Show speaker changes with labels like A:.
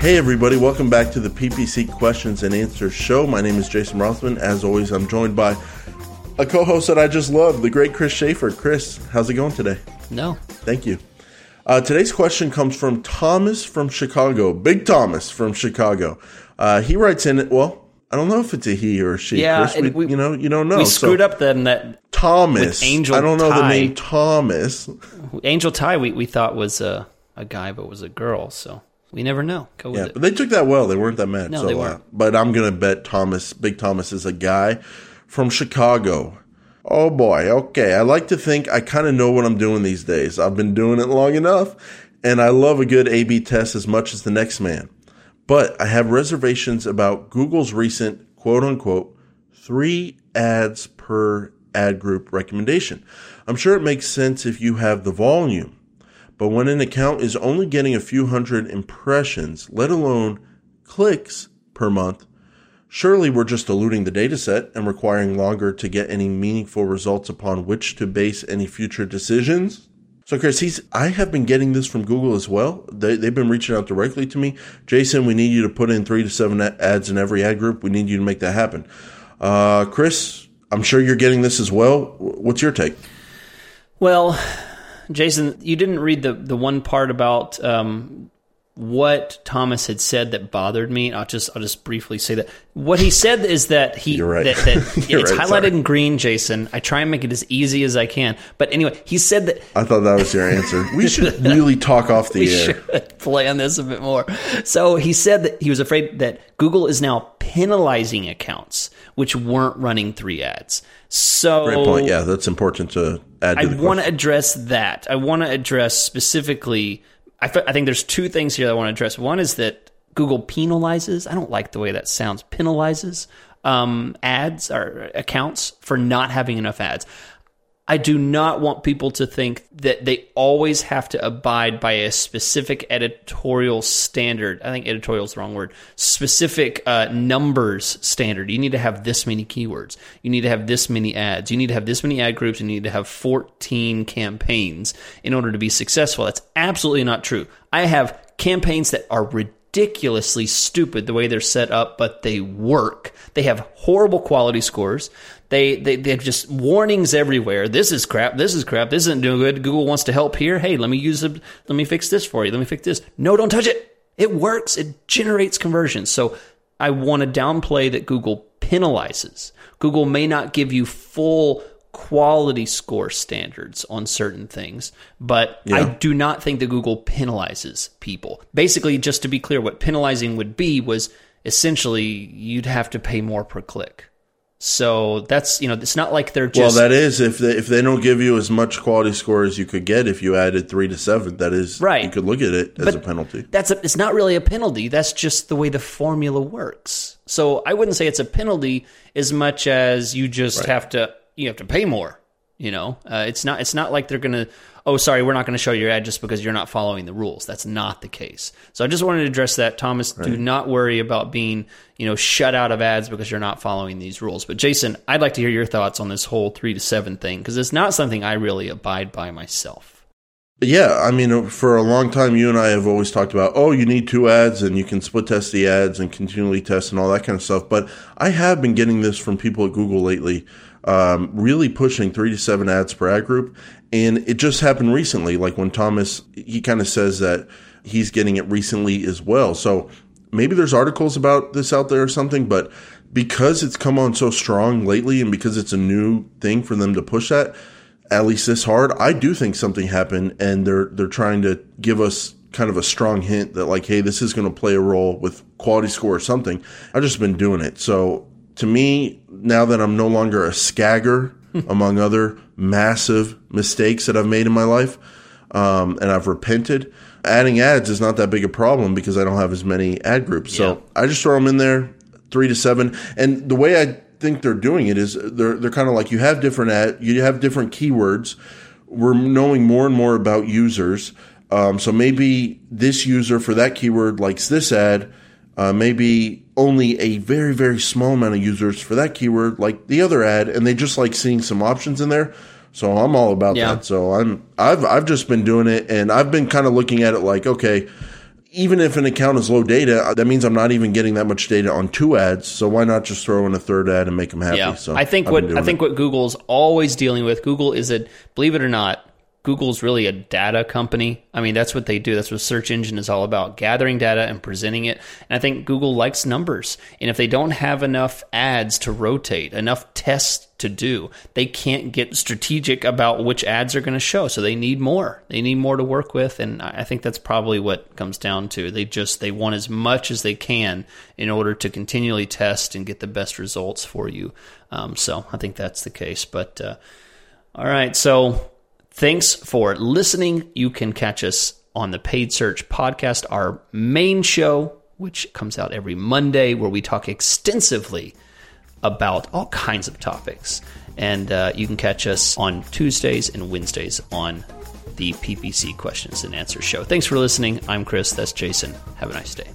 A: Hey, everybody, welcome back to the PPC Questions and Answers Show. My name is Jason Rothman. As always, I'm joined by a co host that I just love, the great Chris Schaefer. Chris, how's it going today?
B: No.
A: Thank you. Uh, today's question comes from Thomas from Chicago, Big Thomas from Chicago. Uh, he writes in, well, I don't know if it's a he or a she.
B: Yeah,
A: Chris, we,
B: we-
A: you know, you don't know.
B: We
A: So,
B: screwed up then that
A: Thomas.
B: Angel
A: I don't know the name Thomas.
B: Angel Ty we, we thought was a, a guy but was a girl, so we never know. Go with
A: Yeah,
B: it.
A: but they took that well. They weren't that mad.
B: No,
A: so,
B: they
A: uh,
B: weren't.
A: but I'm gonna bet Thomas, Big Thomas, is a guy from Chicago. Oh boy. Okay. I like to think I kind of know what I'm doing these days. I've been doing it long enough, and I love a good A/B test as much as the next man. But I have reservations about Google's recent quote unquote three ads per ad group recommendation. I'm sure it makes sense if you have the volume. But when an account is only getting a few hundred impressions, let alone clicks per month, surely we're just diluting the data set and requiring longer to get any meaningful results upon which to base any future decisions. So, Chris, he's, I have been getting this from Google as well. They, they've been reaching out directly to me. Jason, we need you to put in three to seven ads in every ad group. We need you to make that happen. Uh, Chris, I'm sure you're getting this as well. What's your take?
B: Well, Jason, you didn't read the, the one part about um, what Thomas had said that bothered me. I'll just I'll just briefly say that what he said is that he
A: You're right.
B: that, that it's
A: right,
B: highlighted
A: sorry.
B: in green, Jason. I try and make it as easy as I can. But anyway, he said that
A: I thought that was your answer. We should really talk off the
B: we
A: air.
B: should play on this a bit more. So he said that he was afraid that Google is now penalizing accounts which weren't running three ads. So
A: Great point. Yeah, that's important to add
B: I want to address that. I want to address specifically. I, I think there's two things here that I want to address. One is that Google penalizes. I don't like the way that sounds. Penalizes um, ads or accounts for not having enough ads. I do not want people to think that they always have to abide by a specific editorial standard. I think editorial is the wrong word. Specific uh, numbers standard. You need to have this many keywords. You need to have this many ads. You need to have this many ad groups. You need to have 14 campaigns in order to be successful. That's absolutely not true. I have campaigns that are ridiculously stupid the way they're set up, but they work. They have horrible quality scores. They, they they have just warnings everywhere. This is crap. This is crap. This isn't doing good. Google wants to help here. Hey, let me use it. Let me fix this for you. Let me fix this. No, don't touch it. It works. It generates conversions. So I want to downplay that Google penalizes. Google may not give you full quality score standards on certain things, but I do not think that Google penalizes people. Basically, just to be clear, what penalizing would be was essentially you'd have to pay more per click. So that's you know it's not like they're
A: Well, that is if they, if they don't give you as much quality score as you could get if you added three to seven. That is
B: Right.
A: You could look at it as
B: But
A: a penalty.
B: That's a, it's not really a penalty. That's just the way the formula works. So I wouldn't say it's a penalty as much as you just have to you have to pay more. You know, uh, it's not it's not like they're gonna. Oh, sorry, we're not going to show your ad just because you're not following the rules. That's not the case. So I just wanted to address that, Thomas. Do not worry about being you know shut out of ads because you're not following these rules. But Jason, I'd like to hear your thoughts on this whole three to seven thing because it's not something I really abide by myself.
A: Yeah, I mean, for a long time, you and I have always talked about, oh, you need two ads and you can split test the ads and continually test and all that kind of stuff. But I have been getting this from people at Google lately, um, really pushing three to seven ads per ad group. And it just happened recently, like when Thomas, he kind of says that he's getting it recently as well. So maybe there's articles about this out there or something, but because it's come on so strong lately and because it's a new thing for them to push that, at least this hard, I do think something happened and they're they're trying to give us kind of a strong hint that like, hey, this is going to play a role with quality score or something. I've just been doing it. So to me, now that I'm no longer a scagger among other massive mistakes that I've made in my life, um, and I've repented, adding ads is not that big a problem because I don't have as many ad groups. So I just throw them in there, three to seven. And the way I think they're doing it is they're they're kind of like you have different ad, you have different keywords. We're knowing more and more about users. Um, so maybe this user for that keyword likes this ad. Uh, maybe only a very very small amount of users for that keyword like the other ad, and they just like seeing some options in there. So I'm all about
B: Yeah.
A: that. So I'm I've I've just been doing it, and I've been kind of looking at it like okay even if an account is low data, uh, that means I'm not even getting that much data on two ads. So why not just throw in a third ad and make them happy?
B: Yeah,
A: So
B: I think
A: I've
B: what I think
A: it.
B: what Google's always dealing with. Google is a believe it or not, Google's really a data company. I mean, that's what they do. That's what search engine is all about: gathering data and presenting it. And I think Google likes numbers. And if they don't have enough ads to rotate, enough tests to do, they can't get strategic about which ads are going to show. So they need more. They need more to work with. And I think that's probably what comes down to. They just they want as much as they can in order to continually test and get the best results for you. Um, so I think that's the case. But uh, all right, so thanks for listening. You can catch us on the Paid Search podcast, our main show, which comes out every Monday, where we talk extensively about all kinds of topics. And uh, you can catch us on Tuesdays and Wednesdays on the PPC Questions and Answers show. Thanks for listening. I'm Chris. That's Jason. Have a nice day.